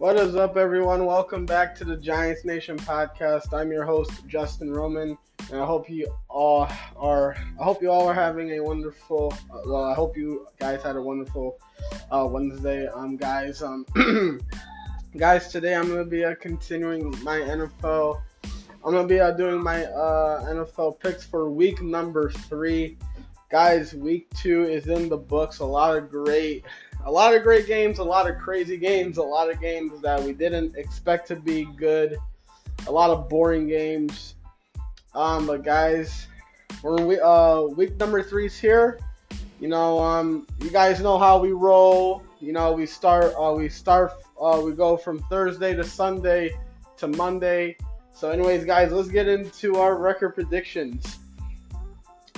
What is up, everyone? Welcome back to the Giants Nation podcast. I'm your host, Justin Roman, and I hope you all are. I hope you all are having a wonderful. Uh, well, I hope you guys had a wonderful uh, Wednesday. Um, guys, um, guys, today I'm gonna be uh, continuing my NFL. I'm gonna be uh, doing my uh, NFL picks for week number three. Guys, week two is in the books. A lot of great a lot of great games, a lot of crazy games, a lot of games that we didn't expect to be good, a lot of boring games. Um, but guys, we're we uh week number three's here. You know, um, you guys know how we roll. You know, we start uh we start uh we go from Thursday to Sunday to Monday. So, anyways, guys, let's get into our record predictions.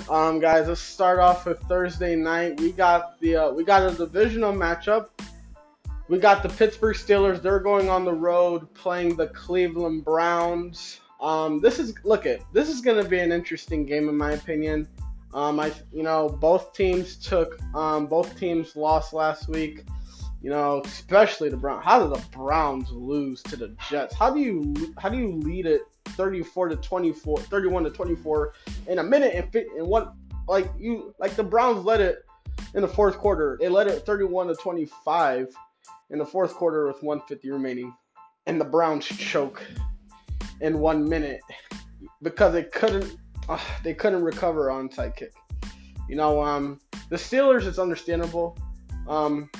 Um, guys, let's start off with Thursday night. We got the uh, we got a divisional matchup. We got the Pittsburgh Steelers. They're going on the road playing the Cleveland Browns. Um, this is look at this is going to be an interesting game in my opinion. Um, I you know both teams took um, both teams lost last week. You know, especially the Browns. How did the Browns lose to the Jets? How do you how do you lead it 34 to 24, 31 to 24 in a minute and fit what like you like the Browns led it in the fourth quarter. They led it 31 to 25 in the fourth quarter with 150 remaining, and the Browns choke in one minute because they couldn't uh, they couldn't recover on side kick. You know, um, the Steelers it's understandable. Um,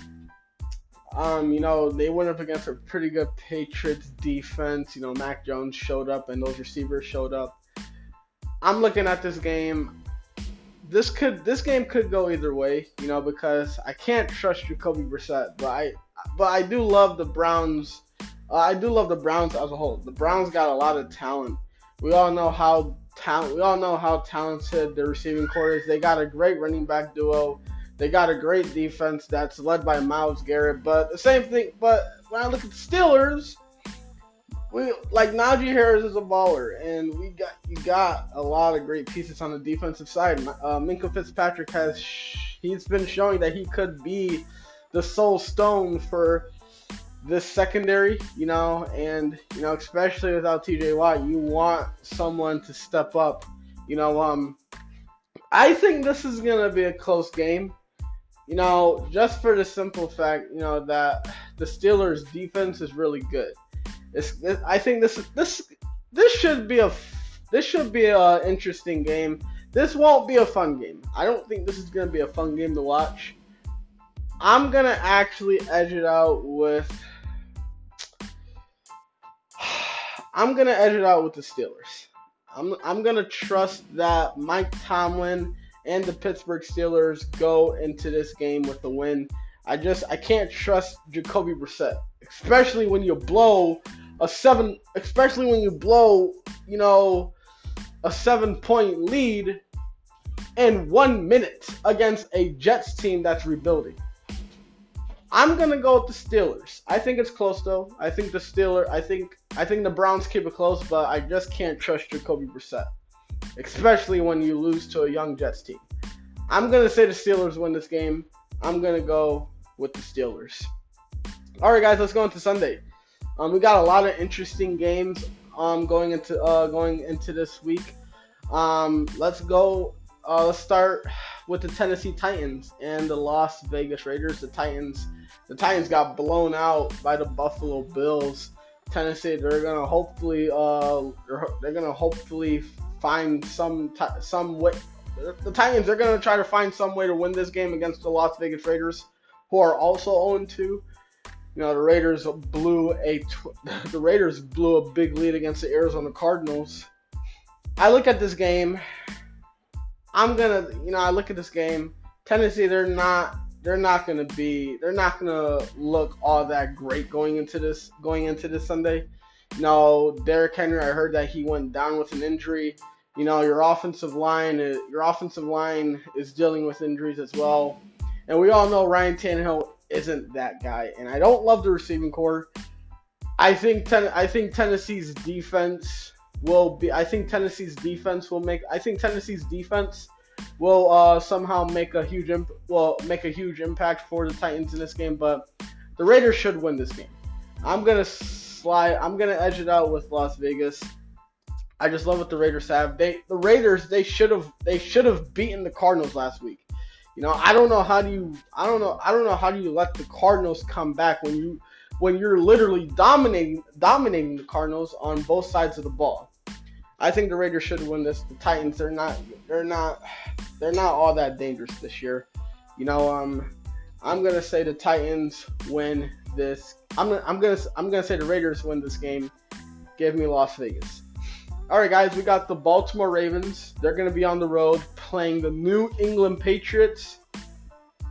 um, you know, they went up against a pretty good Patriots defense. You know, Mac Jones showed up and those receivers showed up. I'm looking at this game. This could this game could go either way, you know, because I can't trust Jacoby Brissett, but I but I do love the Browns. Uh, I do love the Browns as a whole. The Browns got a lot of talent. We all know how talent. We all know how talented the receiving corps is. They got a great running back duo. They got a great defense that's led by Myles Garrett. But the same thing. But when I look at the Steelers, we like Najee Harris is a baller, and we got you got a lot of great pieces on the defensive side. Uh, Minkah Fitzpatrick has he's been showing that he could be the sole stone for this secondary, you know, and you know, especially without TJ Watt, you want someone to step up. You know, um, I think this is gonna be a close game. You know, just for the simple fact, you know, that the Steelers' defense is really good. It's, it, I think this this this should be a this should be an interesting game. This won't be a fun game. I don't think this is gonna be a fun game to watch. I'm gonna actually edge it out with. I'm gonna edge it out with the Steelers. I'm I'm gonna trust that Mike Tomlin and the Pittsburgh Steelers go into this game with a win. I just I can't trust Jacoby Brissett, especially when you blow a seven, especially when you blow, you know, a seven point lead in one minute against a Jets team that's rebuilding. I'm gonna go with the Steelers. I think it's close though. I think the Steelers. I think I think the Browns keep it close, but I just can't trust Jacoby Brissett especially when you lose to a young Jets team. I'm going to say the Steelers win this game. I'm going to go with the Steelers. All right, guys, let's go into Sunday. Um, we got a lot of interesting games um, going into uh, going into this week. Um, let's go. Uh, let's start with the Tennessee Titans and the Las Vegas Raiders. The Titans, the Titans got blown out by the Buffalo Bills. Tennessee, they're gonna hopefully, uh, they're, they're gonna hopefully find some some way. The Titans they're to try to find some way to win this game against the Las Vegas Raiders, who are also 0 2. You know, the Raiders blew a tw- the Raiders blew a big lead against the Arizona Cardinals. I look at this game. I'm gonna, you know, I look at this game. Tennessee, they're not, they're not gonna be, they're not gonna look all that great going into this, going into this Sunday. No, Derrick Henry, I heard that he went down with an injury. You know, your offensive line, uh, your offensive line is dealing with injuries as well, and we all know Ryan Tannehill isn't that guy. And I don't love the receiving corps. I think ten, I think Tennessee's defense will be. I think Tennessee's defense will make. I think Tennessee's defense will uh, somehow make a huge imp- make a huge impact for the Titans in this game. But the Raiders should win this game. I'm gonna slide. I'm gonna edge it out with Las Vegas. I just love what the Raiders have. They the Raiders they should have they should have beaten the Cardinals last week. You know, I don't know how do you I don't know I don't know how do you let the Cardinals come back when you when you're literally dominating dominating the Cardinals on both sides of the ball. I think the Raiders should win this. The Titans they're not they're not they're not all that dangerous this year. You know, um I'm gonna say the Titans win this. I'm I'm gonna I'm gonna say the Raiders win this game. Give me Las Vegas. All right, guys, we got the Baltimore Ravens. They're gonna be on the road playing the New England Patriots.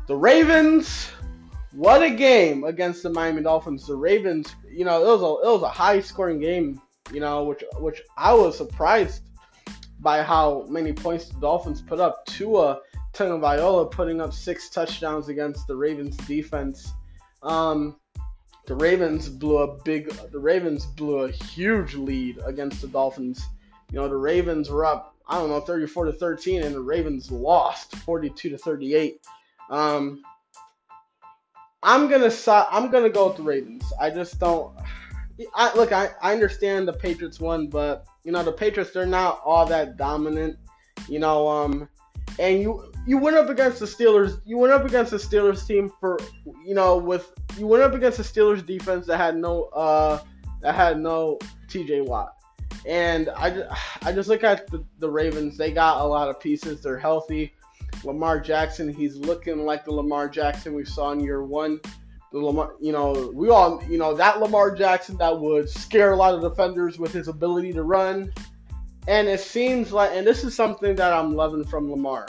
The Ravens. What a game against the Miami Dolphins. The Ravens, you know, it was a it was a high scoring game, you know, which which I was surprised by how many points the Dolphins put up. Tua Tagovailoa putting up six touchdowns against the Ravens defense. Um, the Ravens blew a big. The Ravens blew a huge lead against the Dolphins. You know, the Ravens were up. I don't know, 34 to 13, and the Ravens lost 42 to 38. Um, I'm gonna I'm gonna go with the Ravens. I just don't. I look. I, I understand the Patriots won, but you know the Patriots they're not all that dominant. You know, um, and you you went up against the Steelers. You went up against the Steelers team for you know with you went up against the Steelers defense that had no uh that had no T.J. Watt. And I just, I just look at the, the Ravens. They got a lot of pieces. They're healthy. Lamar Jackson, he's looking like the Lamar Jackson we saw in year one. The Lamar, you know, we all, you know, that Lamar Jackson that would scare a lot of defenders with his ability to run. And it seems like, and this is something that I'm loving from Lamar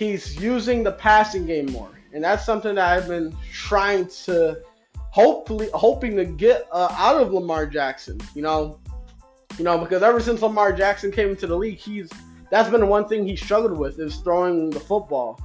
he's using the passing game more, and that's something that I've been trying to hopefully hoping to get uh, out of Lamar Jackson. You know, you know because ever since Lamar Jackson came into the league, he's that's been one thing he struggled with is throwing the football,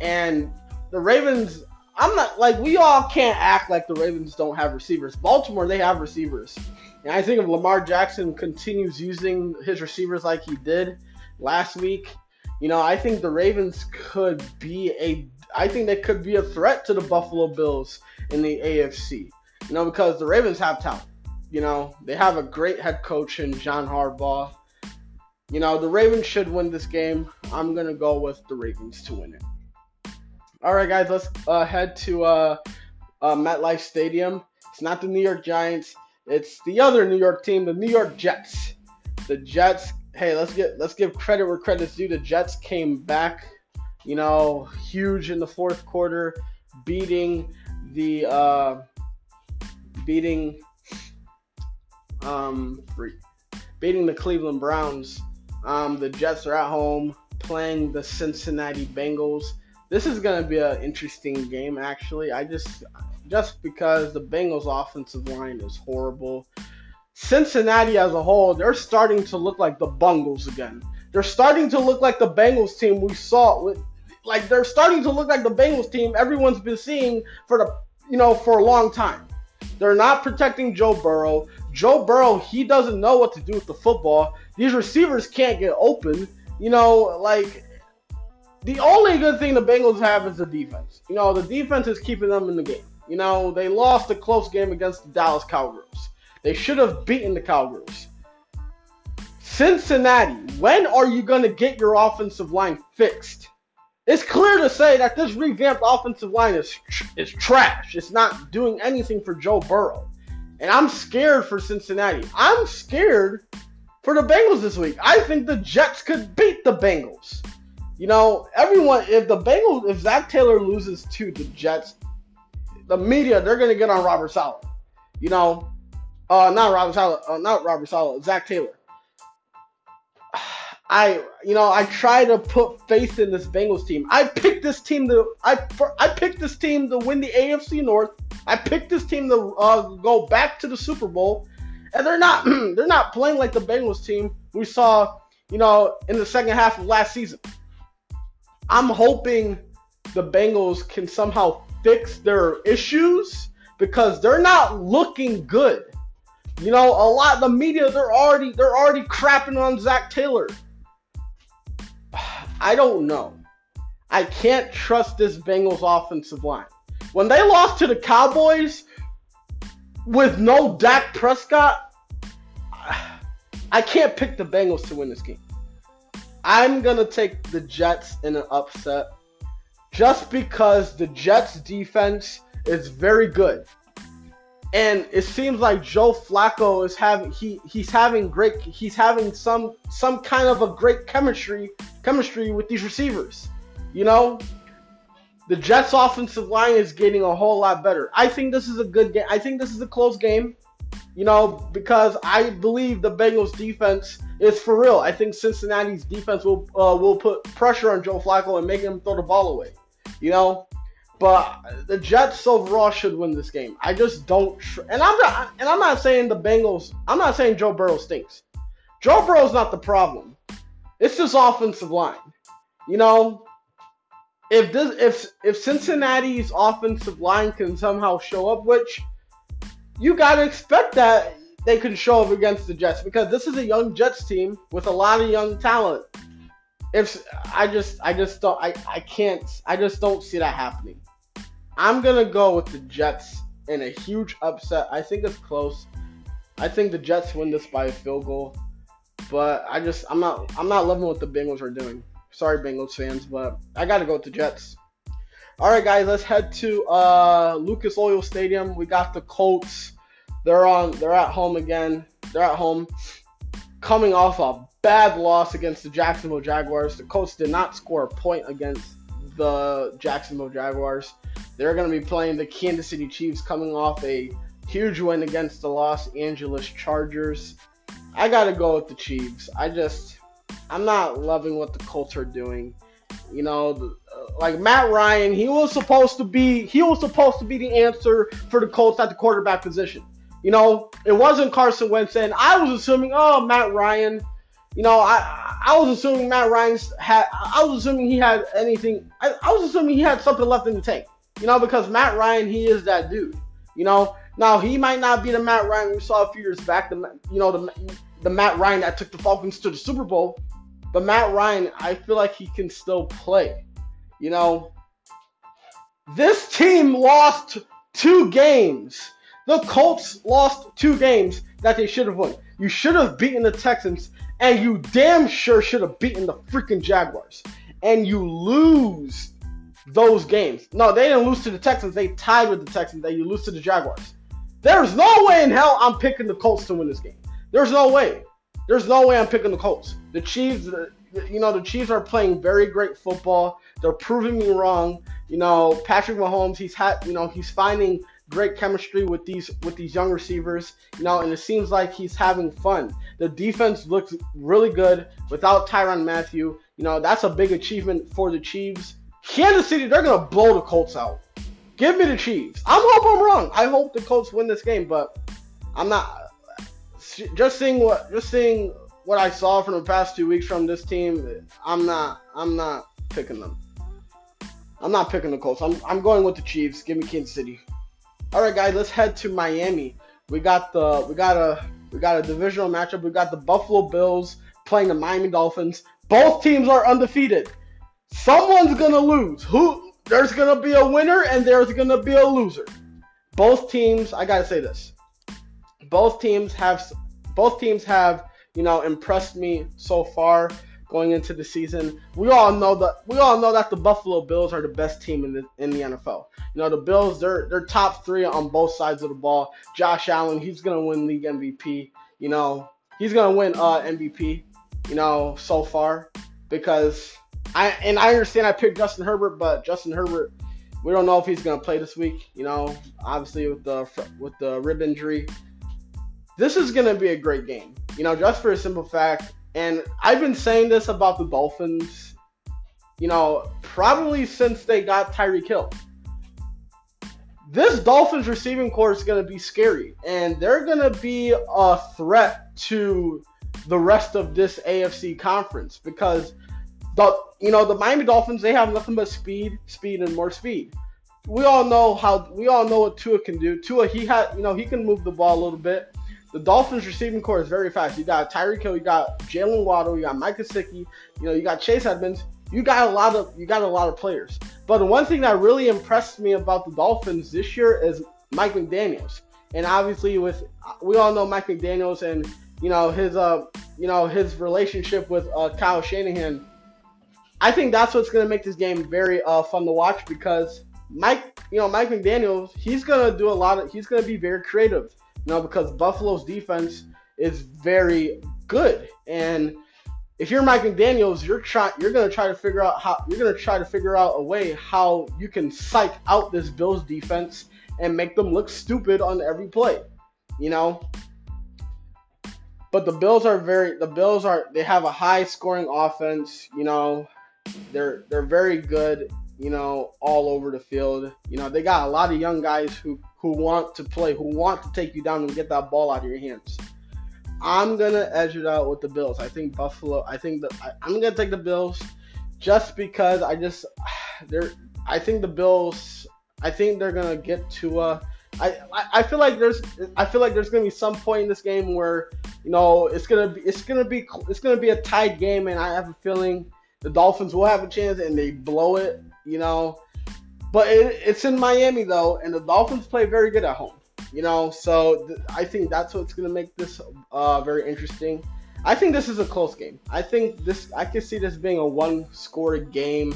and the Ravens. I'm not like we all can't act like the Ravens don't have receivers. Baltimore, they have receivers. And I think if Lamar Jackson continues using his receivers like he did last week, you know, I think the Ravens could be a I think they could be a threat to the Buffalo Bills in the AFC. You know, because the Ravens have talent. You know, they have a great head coach in John Harbaugh. You know, the Ravens should win this game. I'm gonna go with the Ravens to win it. All right, guys, let's uh, head to uh, uh, MetLife Stadium. It's not the New York Giants. It's the other New York team, the New York Jets. The Jets hey, let's get let's give credit where credit's due. The Jets came back, you know, huge in the fourth quarter, beating the uh, beating um beating the Cleveland Browns. Um, the Jets are at home playing the Cincinnati Bengals. This is going to be an interesting game, actually. I just just because the Bengals' offensive line is horrible. Cincinnati as a whole, they're starting to look like the Bungles again. They're starting to look like the Bengals team we saw with like they're starting to look like the Bengals team everyone's been seeing for the you know for a long time. They're not protecting Joe Burrow. Joe Burrow, he doesn't know what to do with the football. These receivers can't get open. You know, like the only good thing the Bengals have is the defense. You know, the defense is keeping them in the game. You know, they lost a close game against the Dallas Cowgirls. They should have beaten the Cowgirls. Cincinnati, when are you going to get your offensive line fixed? It's clear to say that this revamped offensive line is is trash. It's not doing anything for Joe Burrow. And I'm scared for Cincinnati. I'm scared for the Bengals this week. I think the Jets could beat the Bengals. You know, everyone if the Bengals if Zac Taylor loses to the Jets, the media they're gonna get on Robert Saleh. You know, uh, not Robert Saleh. Uh, not Robert Saleh. Zac Taylor. I, you know, I try to put faith in this Bengals team. I picked this team to, I, I picked this team to win the AFC North. I picked this team to uh, go back to the Super Bowl, and they're not, they're not playing like the Bengals team we saw, you know, in the second half of last season. I'm hoping the Bengals can somehow fix their issues because they're not looking good. You know, a lot of the media they're already they're already crapping on Zac Taylor. I don't know. I can't trust this Bengals offensive line. When they lost to the Cowboys, with no Dak Prescott, I can't pick the Bengals to win this game. I'm gonna take the Jets in an upset just because the Jets defense is very good. And it seems like Joe Flacco is having he he's having great he's having some some kind of a great chemistry chemistry with these receivers. You know, the Jets offensive line is getting a whole lot better. I think this is a good game. I think this is a close game. You know, because I believe the Bengals defense is for real. I think Cincinnati's defense will uh, will put pressure on Joe Flacco and make him throw the ball away. You know, but the Jets overall should win this game. I just don't. Tr- and I'm not. And I'm not saying the Bengals. I'm not saying Joe Burrow stinks. Joe Burrow's not the problem. It's this offensive line. You know, if this if if Cincinnati's offensive line can somehow show up, which you gotta expect that they can show up against the Jets because this is a young Jets team with a lot of young talent. If I just I just don't I, I can't I just don't see that happening. I'm gonna go with the Jets in a huge upset. I think it's close. I think the Jets win this by a field goal. But I just I'm not I'm not loving what the Bengals are doing. Sorry Bengals fans, but I gotta go with the Jets. Alright guys, let's head to uh, Lucas Oil Stadium. We got the Colts they're on. They're at home again. They're at home, coming off a bad loss against the Jacksonville Jaguars. The Colts did not score a point against the Jacksonville Jaguars. They're going to be playing the Kansas City Chiefs, coming off a huge win against the Los Angeles Chargers. I got to go with the Chiefs. I just, I'm not loving what the Colts are doing. You know, the, uh, like Matt Ryan, he was supposed to be, he was supposed to be the answer for the Colts at the quarterback position. You know, it wasn't Carson Wentz, and I was assuming, oh, Matt Ryan. You know, I I was assuming Matt Ryan had. I was assuming he had anything. I, I was assuming he had something left in the tank. You know, because Matt Ryan, he is that dude. You know, now he might not be the Matt Ryan we saw a few years back. The you know the the Matt Ryan that took the Falcons to the Super Bowl, but Matt Ryan, I feel like he can still play. You know, this team lost two games the Colts lost two games that they should have won. You should have beaten the Texans, and you damn sure should have beaten the freaking Jaguars. And you lose those games. No, they didn't lose to the Texans. They tied with the Texans. That you lose to the Jaguars. There's no way in hell I'm picking the Colts to win this game. There's no way. There's no way I'm picking the Colts. The Chiefs, you know, the Chiefs are playing very great football. They're proving me wrong. You know, Patrick Mahomes, he's had, you know, he's finding great chemistry with these with these young receivers, you know, and it seems like he's having fun. The defense looks really good without Tyrann Mathieu. You know, that's a big achievement for the Chiefs. Kansas City, they're gonna blow the Colts out. Give me the Chiefs. I'm hope I'm wrong. I hope the Colts win this game, but I'm not. Just seeing what just seeing what I saw from the past two weeks from this team, I'm not I'm not picking them. I'm not picking the Colts. I'm, I'm going with the Chiefs. Give me Kansas City. All right, guys, let's head to Miami. We got the we got a we got a divisional matchup. We got the Buffalo Bills playing the Miami Dolphins. Both teams are undefeated. Someone's gonna lose. Who? There's gonna be a winner and there's gonna be a loser. Both teams. I gotta say this. Both teams have both teams have you know impressed me so far going into the season. We all know that we all know that the Buffalo Bills are the best team in the in the NFL. You know, the Bills they're they're top three on both sides of the ball. Josh Allen, he's gonna win league MVP. You know, he's gonna win uh MVP. You know, so far because I and I understand I picked Justin Herbert, but Justin Herbert, we don't know if he's gonna play this week. You know, obviously with the with the rib injury. This is gonna be a great game. You know, just for a simple fact, and I've been saying this about the Dolphins, you know, probably since they got Tyreek Hill. This Dolphins receiving corps is going to be scary, and they're going to be a threat to the rest of this AFC conference because the you know the Miami Dolphins they have nothing but speed, speed, and more speed. We all know how we all know what Tua can do. Tua he had you know he can move the ball a little bit the Dolphins receiving corps is very fast. You got Tyreek Hill, you got Jaylen Waddle, you got Mike Gesicki, you know, you got Chase Edmonds. You got a lot of you got a lot of players. But the one thing that really impressed me about the Dolphins this year is Mike McDaniels. and obviously with we all know Mike McDaniel's and you know his uh you know his relationship with uh, Kyle Shanahan. I think that's what's gonna make this game very uh, fun to watch because Mike, you know Mike McDaniel's, he's gonna do a lot of he's gonna be very creative, you know because Buffalo's defense is very good and if you're Mike McDaniel's, you're trying you're gonna try to figure out how you're gonna try to figure out a way how you can psych out this Bills defense and make them look stupid on every play. You know? But the Bills are very the Bills are they have a high scoring offense, you know. They're they're very good, you know, all over the field. You know, they got a lot of young guys who who want to play, who want to take you down and get that ball out of your hands. I'm gonna edge it out with the Bills. I think Buffalo. I think that I, am gonna take the Bills, just because I just they're. I think the Bills. I think they're gonna get to a. I, I feel like there's I feel like there's gonna be some point in this game where you know it's gonna be it's gonna be it's gonna be a tight game and I have a feeling the Dolphins will have a chance and they blow it you know but it, it's in Miami though and the Dolphins play very good at home you know, so th- I think that's what's going to make this uh, very interesting. I think this is a close game. I think this I can see this being a one-score game.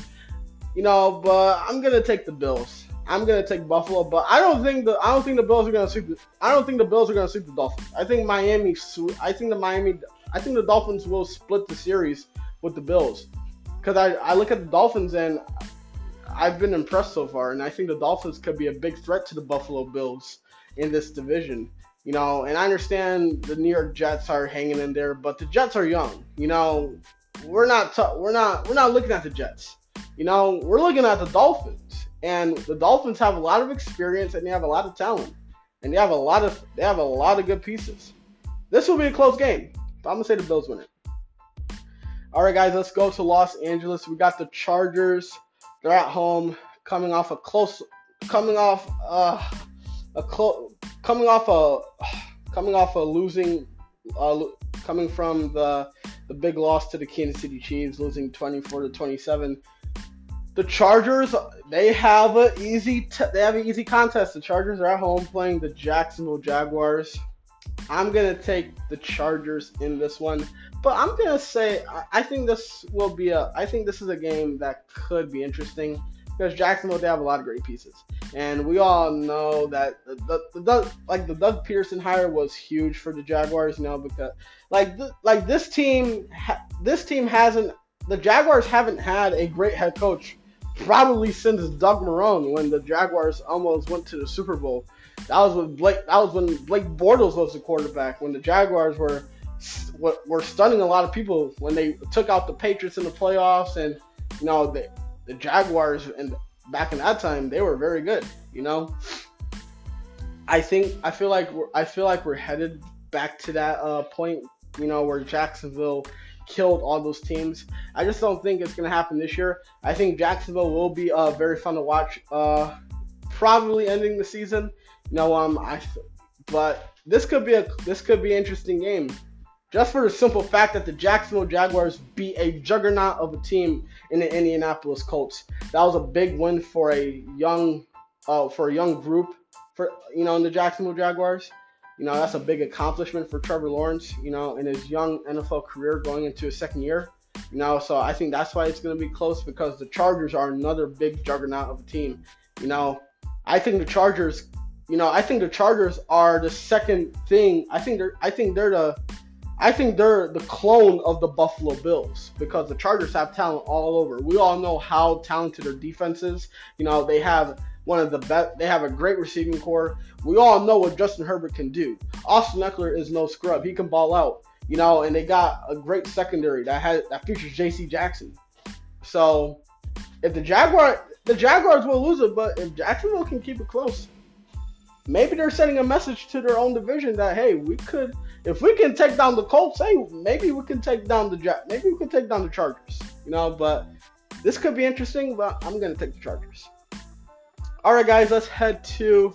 You know, but I'm gonna take the Bills. I'm gonna take Buffalo, but I don't think the I don't think the Bills are gonna sweep. The, I don't think the Bills are gonna sweep the Dolphins. I think Miami. I think the Miami. I think the Dolphins will split the series with the Bills, because I I look at the Dolphins and I've been impressed so far, and I think the Dolphins could be a big threat to the Buffalo Bills in this division. You know, and I understand the New York Jets are hanging in there, but the Jets are young. You know, we're not t- we're not we're not looking at the Jets. You know, we're looking at the Dolphins, and the Dolphins have a lot of experience and they have a lot of talent, and they have a lot of they have a lot of good pieces. This will be a close game. I'm gonna say the Bills win it. All right, guys, let's go to Los Angeles. We got the Chargers. They're at home, coming off a close, coming off uh, a clo- coming off a coming off a losing uh, coming from the the big loss to the Kansas City Chiefs, losing 24 to 27. The Chargers, they have an easy t- they have an easy contest. The Chargers are at home playing the Jacksonville Jaguars. I'm gonna take the Chargers in this one, but I'm gonna say I, think this will be a I think this is a game that could be interesting because Jacksonville they have a lot of great pieces, and we all know that the, the, the like the Doug Pederson hire was huge for the Jaguars, you know, because like th- like this team ha- this team hasn't the Jaguars haven't had a great head coach probably since Doug Marrone when the Jaguars almost went to the Super Bowl. That was when Blake that was when Blake Bortles was the quarterback when the Jaguars were were stunning a lot of people when they took out the Patriots in the playoffs and you know they the Jaguars and back in that time they were very good. You know, I think I feel like we're, I feel like we're headed back to that uh, point. You know, where Jacksonville killed all those teams. I just don't think it's gonna happen this year. I think Jacksonville will be uh, very fun to watch. Uh, probably ending the season. You know, um, I, but this could be a this could be an interesting game just for the simple fact that the Jacksonville Jaguars beat a juggernaut of a team in the Indianapolis Colts. That was a big win for a young, uh, for a young group, for you know, in the Jacksonville Jaguars. You know, that's a big accomplishment for Trevor Lawrence. You know, in his young NFL career, going into his second year. You know, so I think that's why it's going to be close because the Chargers are another big juggernaut of a team. You know, I think the Chargers. You know, I think the Chargers are the second thing. I think they're. I think they're the I think they're the clone of the Buffalo Bills because the Chargers have talent all over. We all know how talented their defense is. You know, they have one of the best. They have a great receiving corps. We all know what Justin Herbert can do. Austin Ekeler is no scrub. He can ball out. You know, and they got a great secondary that has that features J.C. Jackson. So, if the Jaguar, the Jaguars will lose it, but if Jacksonville can keep it close, maybe they're sending a message to their own division that hey, we could if we can take down the Colts, hey, maybe we can take down the Jack. Maybe we can take down the Chargers. You know, but this could be interesting. But I'm gonna take the Chargers. All right, guys, let's head to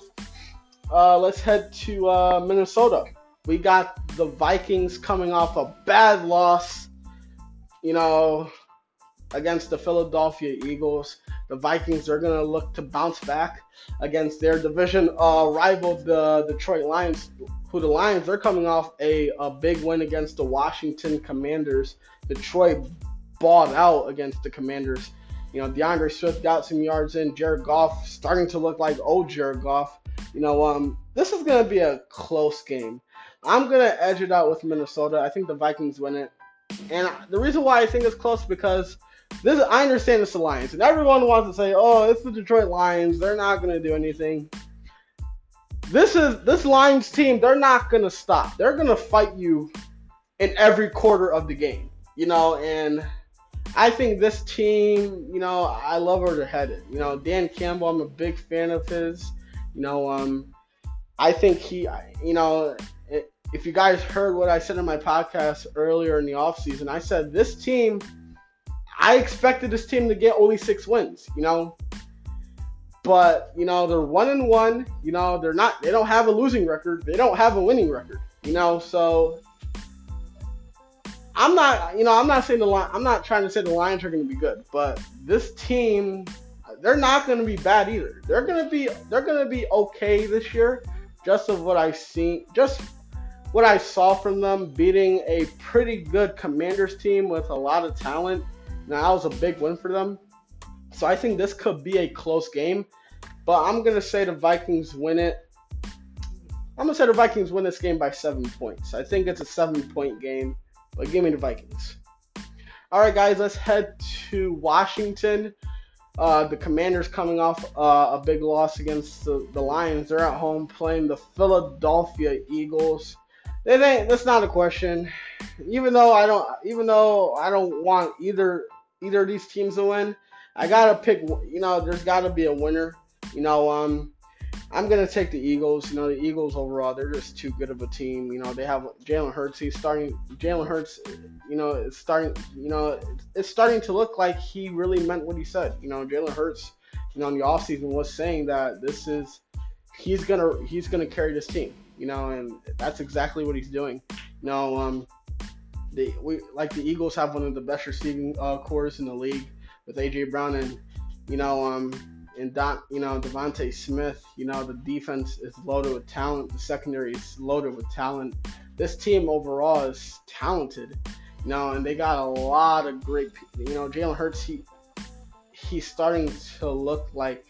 uh, let's head to uh, Minnesota. We got the Vikings coming off a bad loss. You know, against the Philadelphia Eagles. The Vikings are going to look to bounce back against their division uh, rival, the Detroit Lions, who the Lions are coming off a, a big win against the Washington Commanders. Detroit balled out against the Commanders. You know, D'Andre Swift got some yards in. Jared Goff starting to look like old Jared Goff. You know, um, this is going to be a close game. I'm going to edge it out with Minnesota. I think the Vikings win it. And the reason why I think it's close because this I understand it's the Lions, and everyone wants to say, "Oh, it's the Detroit Lions. They're not going to do anything." This is this Lions team. They're not to stop. They're to fight you in every quarter of the game. You know, and I think this team. You know, I love where they're headed. You know, Dan Campbell. I'm a big fan of his. You know, um, I think he. You know, if you guys heard what I said in my podcast earlier in the offseason, I said this team I expected this team to get only six wins, you know. But, you know, they're one and one, you know, they're not they don't have a losing record. They don't have a winning record, you know, so I'm not, you know, I'm not saying the line I'm not trying to say the Lions are gonna be good, but this team they're not gonna be bad either. They're gonna be they're gonna be okay this year, just of what I've seen just what I saw from them beating a pretty good commanders team with a lot of talent now, that was a big win for them. So I think this could be a close game. But I'm going to say the Vikings win it. I'm going to say the Vikings win this game by seven points. I think it's a seven point game. But give me the Vikings. All right, guys, let's head to Washington. Uh, the Commanders coming off uh, a big loss against the, the, Lions. They're at home playing the Philadelphia Eagles. It ain't. That's not a question. Even though I don't. Even though I don't want either either of these teams to win. I gotta pick. You know, there's got to be a winner. You know, um, I'm gonna take the Eagles. You know, the Eagles overall, they're just too good of a team. You know, they have Jalen Hurts. He's starting. Jalen Hurts. You know, it's starting. You know, it's starting to look like he really meant what he said. You know, Jalen Hurts. You know, in the offseason was saying that this is he's gonna he's gonna carry this team. You know, and that's exactly what he's doing. You know, um, the we like the Eagles have one of the best receiving uh, cores in the league with AJ Brown and you know um and Don you know DeVonta Smith. You know the defense is loaded with talent. The secondary is loaded with talent. This team overall is talented. You know, and they got a lot of great. You know, Jalen Hurts he he's starting to look like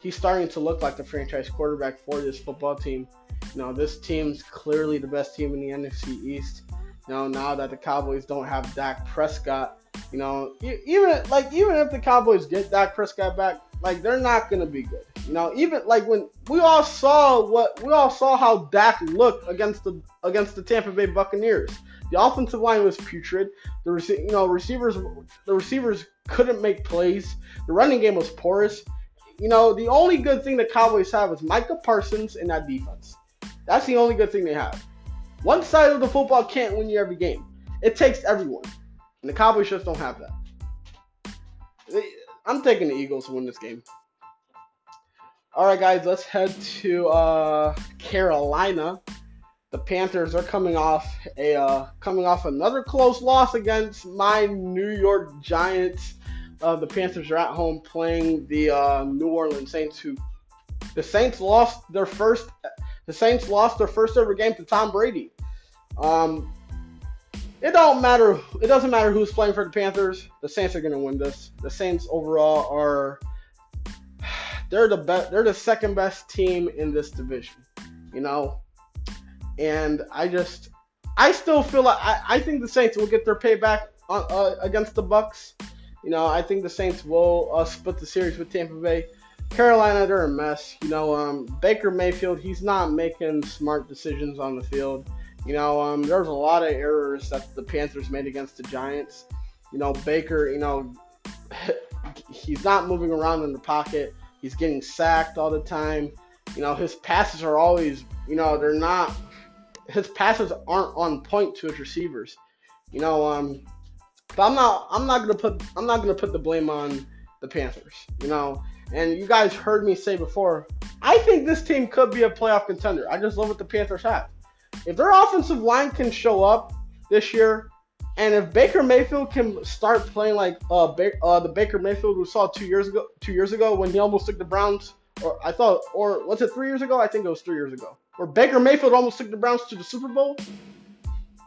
he's starting to look like the franchise quarterback for this football team. You know, this team's clearly the best team in the NFC East. You know, now that the Cowboys don't have Dak Prescott, you know, even like even if the Cowboys get Dak Prescott back, like they're not gonna be good. You know, even like when we all saw what we all saw how Dak looked against the against the Tampa Bay Buccaneers. The offensive line was putrid. The rec- you know receivers the receivers couldn't make plays. The running game was porous. You know, the only good thing the Cowboys have is Micah Parsons in that defense. That's the only good thing they have. One side of the football can't win you every game. It takes everyone. And the Cowboys just don't have that. I'm taking the Eagles to win this game. All right, guys, let's head to uh, Carolina. The Panthers are coming off a uh, coming off another close loss against my New York Giants. Uh, the Panthers are at home playing the uh, New Orleans Saints, who the Saints lost their first. The Saints lost their first ever game to Tom Brady. Um, it don't matter. It doesn't matter who's playing for the Panthers. The Saints are to win this. The Saints overall are they're the best. They're the second best team in this division. You know, and I just I still feel like I, I think the Saints will get their payback on, uh, against the Bucks. You know, I think the Saints will uh, split the series with Tampa Bay. Carolina, they're a mess. You know, um, Baker Mayfield, he's not making smart decisions on the field. You know, um, there's a lot of errors that the Panthers made against the Giants. You know, Baker, you know, he's not moving around in the pocket. He's getting sacked all the time. You know, his passes are always, you know, they're not, his passes aren't on point to his receivers. You know, um, but I'm not, I'm not gonna put, I'm not gonna put the blame on the Panthers. You know, and you guys heard me say before, I think this team could be a playoff contender. I just love what the Panthers have if their offensive line can show up this year, And if Baker Mayfield can start playing like uh, ba- uh, the Baker Mayfield we saw two years ago, two years ago when he almost took the Browns, or I thought, or was it three years ago? I think it was three years ago, where Baker Mayfield almost took the Browns to the Super Bowl.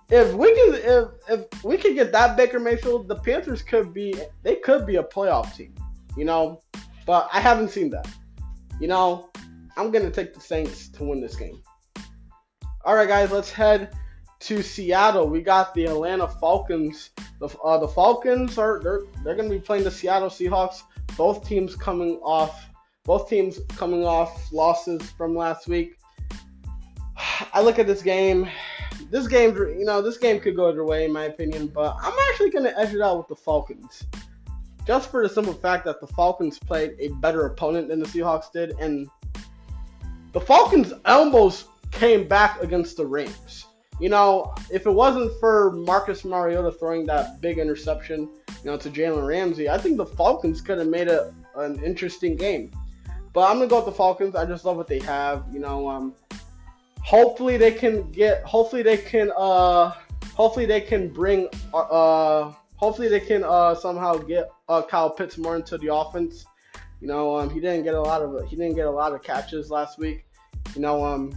If we can, if if we can get that Baker Mayfield, the Panthers could be, they could be a playoff team, you know. But I haven't seen that. You know, I'm gonna take the Saints to win this game. All right, guys, let's head to Seattle. We got the Atlanta Falcons. The, uh, the Falcons are they're they're gonna be playing the Seattle Seahawks. Both teams coming off both teams coming off losses from last week. I look at this game. This game, you know, this game could go either way in my opinion, but I'm actually gonna edge it out with the Falcons. Just for the simple fact that the Falcons played a better opponent than the Seahawks did, and the Falcons almost came back against the Rams. You know, if it wasn't for Marcus Mariota throwing that big interception, you know, to Jalen Ramsey, I think the Falcons could have made it an interesting game. But I'm gonna go with the Falcons. I just love what they have. You know, um, hopefully they can get. Hopefully they can. Uh, hopefully they can bring. Uh, hopefully they can uh somehow get uh Kyle Pitts more into the offense. You know, um, he didn't get a lot of he didn't get a lot of catches last week. You know, um,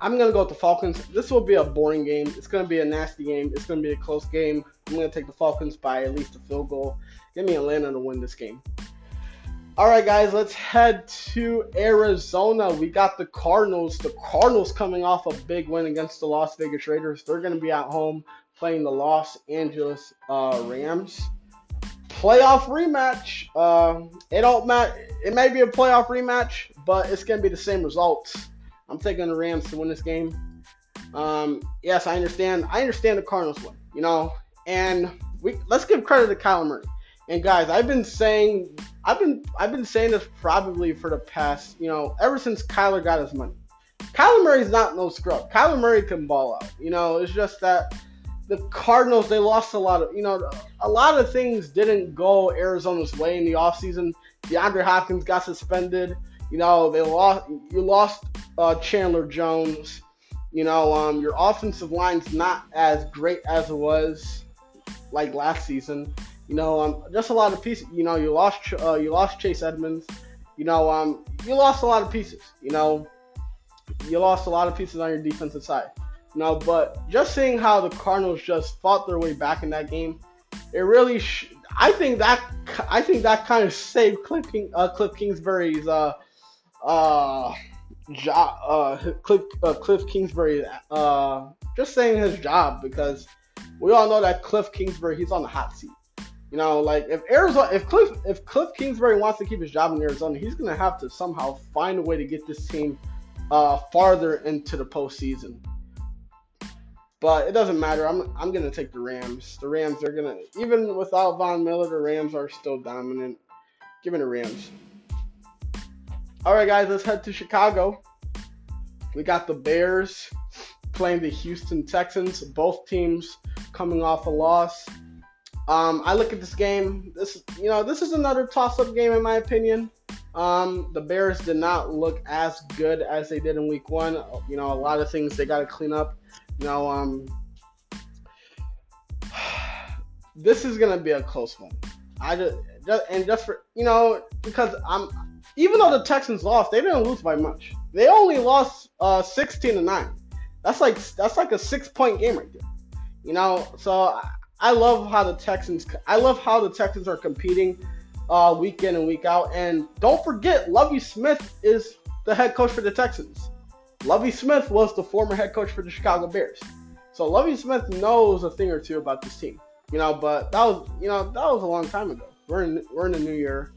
I'm gonna go with the Falcons. This will be a boring game. It's gonna be a nasty game. It's gonna be a close game. I'm gonna take the Falcons by at least a field goal. Give me Atlanta to win this game. All right, guys, let's head to Arizona. We got the Cardinals. The Cardinals coming off a big win against the Las Vegas Raiders. They're gonna be at home playing the Los Angeles uh, Rams. Playoff rematch. Uh, it don't matter. It may be a playoff rematch, but it's gonna be the same results. I'm taking the Rams to win this game. Um, yes, I understand. I understand the Cardinals win. You know, and we let's give credit to Kyler Murray. And guys, I've been saying, I've been, I've been saying this probably for the past, you know, ever since Kyler got his money. Kyler Murray's not no scrub. Kyler Murray can ball out. You know, it's just that the Cardinals they lost a lot of, you know, a lot of things didn't go Arizona's way in the offseason. DeAndre Hopkins got suspended. You know, they lost. You lost uh, Chandler Jones. You know, um, your offensive line's not as great as it was like last season. You know, um, just a lot of pieces. You know, you lost uh, you lost Chase Edmonds. You know, um, you lost a lot of pieces. You know, you lost a lot of pieces on your defensive side. You know, but just seeing how the Cardinals just fought their way back in that game, it really. Sh- I think that I think that kind of saved Cliff, King, uh, Cliff Kingsbury's uh, uh, job, uh, Cliff, uh, Cliff Kingsbury, uh, just saying his job because we all know that Cliff Kingsbury, he's on the hot seat. You know, like if Arizona, if Cliff, if Cliff Kingsbury wants to keep his job in Arizona, he's gonna have to somehow find a way to get this team uh, farther into the postseason. But it doesn't matter. I'm I'm gonna take the Rams. The Rams are gonna even without Von Miller, the Rams are still dominant. Give me the Rams. All right, guys, let's head to Chicago. We got the Bears playing the Houston Texans. Both teams coming off a loss. Um, I look at this game. This, you know, this is another toss-up game in my opinion. Um, the Bears did not look as good as they did in Week One. You know, a lot of things they got to clean up. You know, um, this is gonna be a close one. I just, just and just for you know because I'm even though the Texans lost, they didn't lose by much. They only lost uh, 16 to nine. That's like that's like a six point game right there. You know, so I love how the Texans. I love how the Texans are competing uh, week in and week out. And don't forget, Lovie Smith is the head coach for the Texans. Lovie Smith was the former head coach for the Chicago Bears. So Lovie Smith knows a thing or two about this team. You know, but that was you know that was a long time ago. We're in we're in the new year.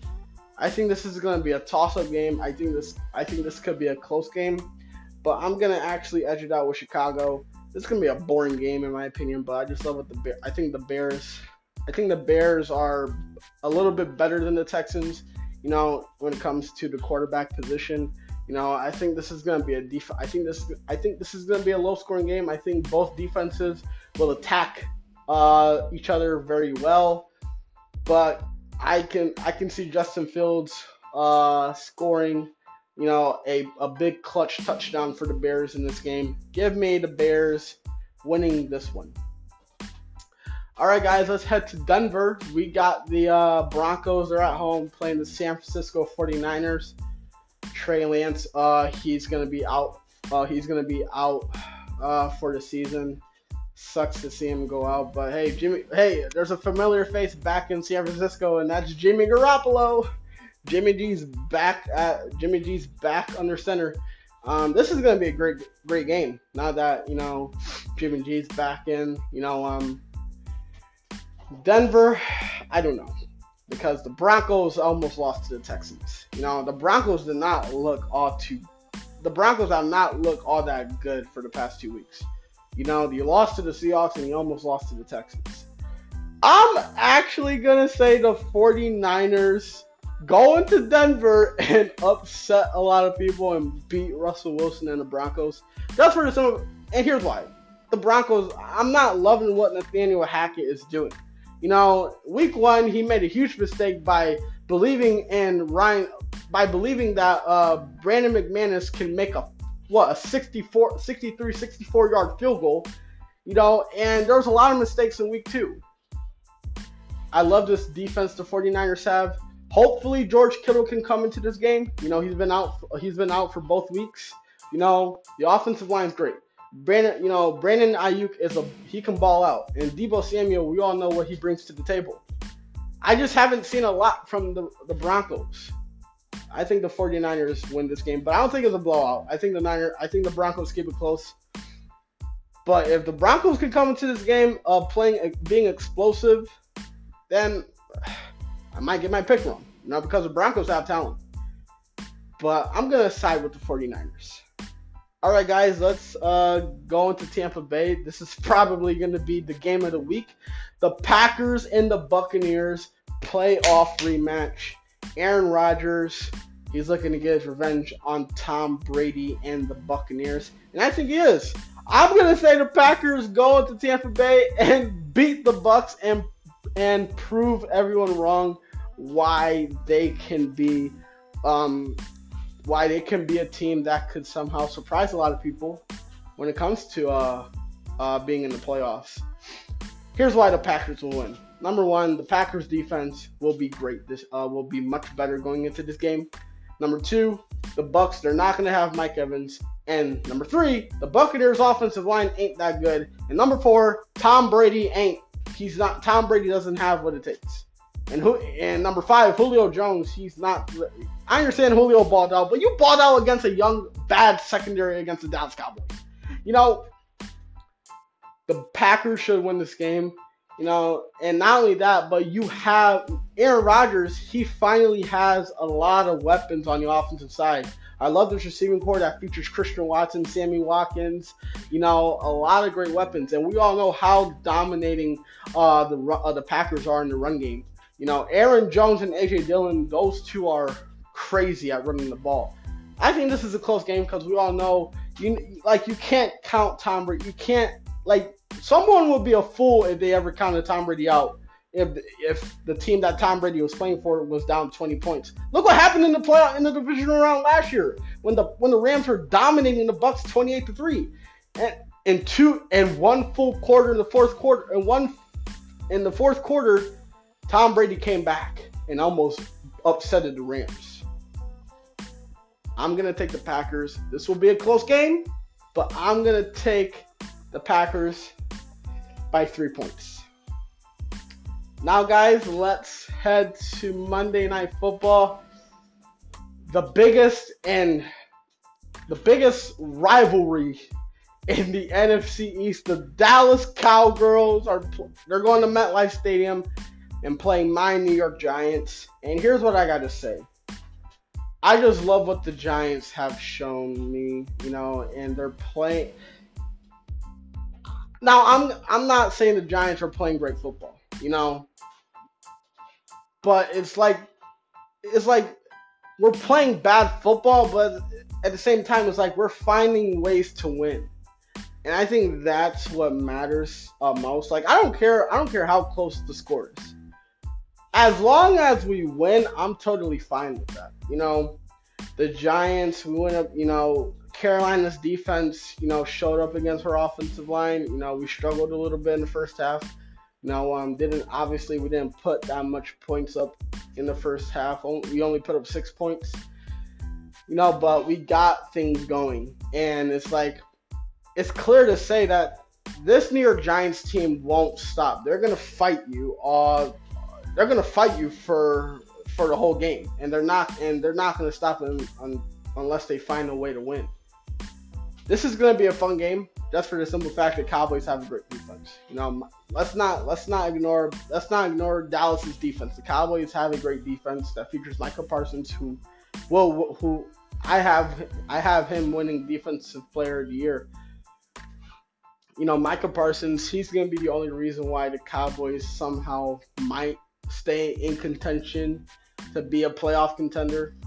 I think this is going to be a toss-up game. I think this I think this could be a close game, but I'm going to actually edge it out with Chicago. This is going to be a boring game in my opinion, but I just love what the. I think the Bears. I think the Bears are a little bit better than the Texans. You know, when it comes to the quarterback position. You know, I think this is going to be a def- I think this. I think this is going to be a low-scoring game. I think both defenses will attack uh, each other very well, but I can I can see Justin Fields uh, scoring, you know, a, a big clutch touchdown for the Bears in this game. Give me the Bears winning this one. All right, guys, let's head to Denver. We got the uh, Broncos. They're at home playing the San Francisco 49ers. Trey Lance, uh, he's gonna be out. Uh, he's gonna be out uh, for the season. Sucks to see him go out, but hey, Jimmy. Hey, there's a familiar face back in San Francisco, and that's Jimmy Garoppolo. Jimmy G's back at Jimmy G's back under center. Um, this is gonna be a great great game. Now that you know Jimmy G's back in, you know um Denver, I don't know. Because the Broncos almost lost to the Texans. You know, the Broncos did not look all too the Broncos have not looked all that good for the past two weeks. You know, you lost to the Seahawks and you almost lost to the Texans. I'm actually gonna say the 49ers go into Denver and upset a lot of people and beat Russell Wilson and the Broncos. That's for some and here's why. The Broncos, I'm not loving what Nathaniel Hackett is doing. You know, week one, he made a huge mistake by believing in Ryan, by believing that uh, Brandon McManus can make a what a 64, 63, 64 yard field goal. You know, and there was a lot of mistakes in week two. I love this defense the 49ers have. Hopefully George Kittle can come into this game. You know, he's been out he's been out for both weeks. You know, the offensive line's great. Brandon, you know, Brandon Aiyuk is a he can ball out, and Deebo Samuel, we all know what he brings to the table. I just haven't seen a lot from the, the Broncos. I think the 49ers win this game, but I don't think it's a blowout. I think the Niners, I think the Broncos keep it close. But if the Broncos could come into this game uh, playing being explosive, then I might get my pick wrong. Not because the Broncos have talent. But I'm gonna side with the 49ers. All right, guys, let's uh, go into Tampa Bay. This is probably going to be the game of the week. The Packers and the Buccaneers playoff rematch. Aaron Rodgers, he's looking to get his revenge on Tom Brady and the Buccaneers, and I think he is. I'm to say the Packers go into Tampa Bay and beat the Bucks and and prove everyone wrong why they can be um, why they can be a team that could somehow surprise a lot of people when it comes to uh, uh, being in the playoffs. Here's why the Packers will win. Number one, the Packers defense will be great. This uh, will be much better going into this game. Number two, the Bucks they're not going to have Mike Evans. And number three, the Buccaneers offensive line ain't that good. And number four, Tom Brady ain't. He's not. Tom Brady doesn't have what it takes. And who? And number five, Julio Jones. He's not. I understand Julio balled out, but you balled out against a young, bad secondary against the Dallas Cowboys. You know, the Packers should win this game. You know, and not only that, but you have Aaron Rodgers. He finally has a lot of weapons on the offensive side. I love this receiving corps that features Christian Watson, Sammy Watkins. You know, a lot of great weapons, and we all know how dominating uh, the uh, the Packers are in the run game. You know, Aaron Jones and AJ Dillon, those two are crazy at running the ball. I think this is a close game because we all know you like you can't count Tom Brady. You can't like someone would be a fool if they ever counted Tom Brady out. If if the team that Tom Brady was playing for was down 20 points. Look what happened in the playoff in the divisional round last year when the when the Rams were dominating the Bucks 28 to 3. And in two and one full quarter in the fourth quarter and one in the fourth quarter Tom Brady came back and almost upsetted the Rams. I'm to take the Packers. This will be a close game, but I'm to take the Packers by three points. Now, guys, let's head to Monday Night Football. The biggest and the biggest rivalry in the NFC East. The Dallas Cowgirls are they're going to MetLife Stadium and playing my New York Giants. And here's what I got to say. I just love what the Giants have shown me, you know, and they're playing. Now, I'm I'm not saying the Giants are playing great football, you know, but it's like it's like we're playing bad football, but at the same time, it's like we're finding ways to win, and I think that's what matters uh, most. Like I don't care, I don't care how close the score is as long as we win, I'm totally fine with that. You know, the Giants, we went up, you know, Carolina's defense, you know, showed up against her offensive line. You know, we struggled a little bit in the first half. You know, um, didn't obviously we didn't put that much points up in the first half. We only put up six points. You know, but we got things going, and it's like it's clear to say that this New York Giants team won't stop. They're gonna fight you. Uh, they're gonna fight you for for the whole game, and they're not and they're not gonna stop them un, unless they find a way to win. This is gonna be a fun game, just for the simple fact that Cowboys have a great defense. You know, let's not let's not ignore let's not ignore Dallas's defense. The Cowboys have a great defense that features Micah Parsons, who well who I have I have him winning Defensive Player of the Year you know, Micah Parsons, he's going to be the only reason why the Cowboys somehow might stay in contention to be a playoff contender.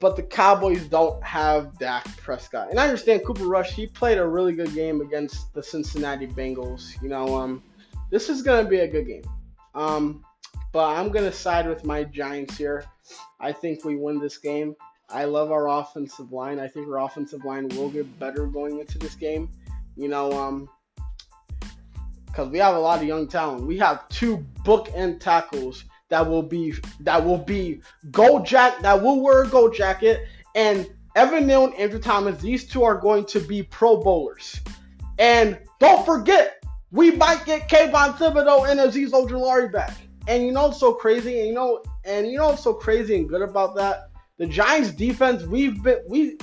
But the Cowboys don't have Dak Prescott. And I understand Cooper Rush, he played a really good game against the Cincinnati Bengals. You know, um, this is going to be a good game. Um, but I'm going to side with my Giants here. I think we win this game. I love our offensive line. I think our offensive line will get better going into this game. You know, um, because we have a lot of young talent. We have two bookend tackles that will be that will be gold jack that will wear a gold jacket and Evan Neal and Andrew Thomas. These two are going to be Pro Bowlers. And don't forget, we might get Kayvon Thibodeaux and Azeez Ojulari back. And you know what's so crazy? And you know, and you know what's so crazy and good about that? The Giants defense, we've been we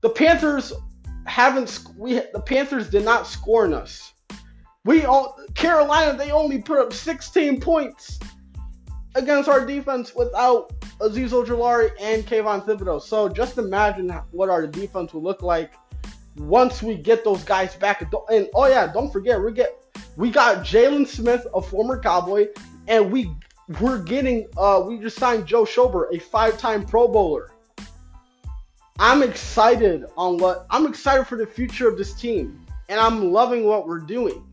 the Panthers haven't we the Panthers did not score on us. We all Carolina they only put up 16 points against our defense without Azeez Ojulari and Kayvon Thibodeaux. So just imagine what our defense will look like once we get those guys back. And oh yeah, don't forget we get we got Jaylon Smith, a former Cowboy, and we we're getting uh we just signed Joe Schobert, a five-time Pro Bowler. I'm excited on what I'm excited for the future of this team, and I'm loving what we're doing.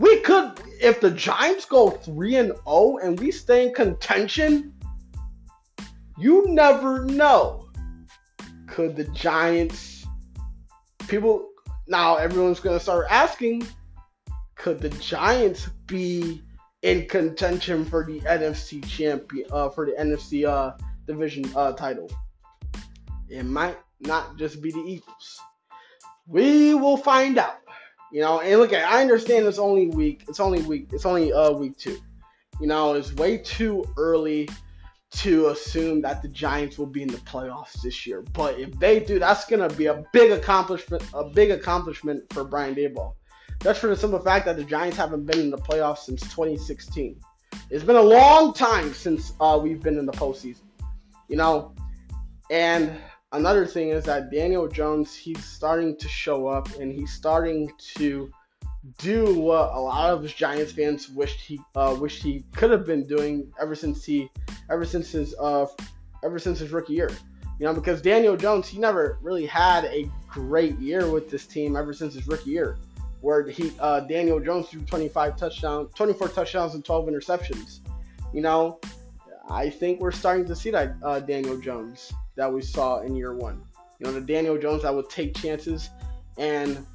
We could, if the Giants go three and zero oh and we stay in contention, you never know. Could the Giants? People now, everyone's gonna start asking, could the Giants be in contention for the NFC champion, uh, for the NFC uh, division uh, title? It might not just be the Eagles. We will find out. You know, and look at I understand it's only week. It's only week. It's only uh week two. You know, it's way too early to assume that the Giants will be in the playoffs this year. But if they do, that's gonna be a big accomplishment. A big accomplishment for Brian Daboll. That's for the simple fact that the Giants haven't been in the playoffs since 2016. It's been a long time since uh, we've been in the postseason. You know, and another thing is that Daniel Jones, he's starting to show up and he's starting to do what a lot of Giants fans wished he uh, wished he could have been doing ever since he ever since his uh, ever since his rookie year. You know, because Daniel Jones, he never really had a great year with this team ever since his rookie year, where he uh, Daniel Jones threw 25 touchdowns, 24 touchdowns and 12 interceptions. You know, I think we're starting to see that uh, Daniel Jones that we saw in year one. You know, the Daniel Jones that would take chances and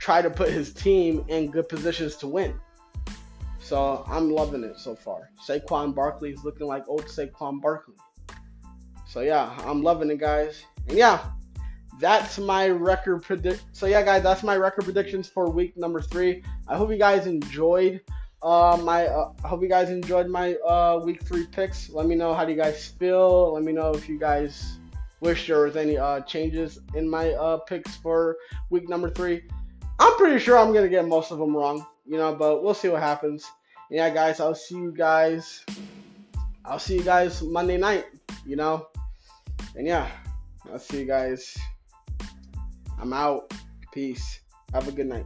try to put his team in good positions to win. So I'm loving it so far. Saquon Barkley is looking like old Saquon Barkley. So yeah, I'm loving it, guys. And yeah, that's my record predict. So yeah, guys, that's my record predictions for week number three. I hope you guys enjoyed uh, my uh, I hope you guys enjoyed my uh, week three picks. Let me know how do you guys feel. Let me know if you guys wish there was any uh, changes in my uh, picks for week number three. I'm pretty sure I'm gonna get most of them wrong, you know, but we'll see what happens. Yeah, guys, I'll see you guys. I'll see you guys Monday night, you know, and yeah, I'll see you guys. I'm out. Peace. Have a good night.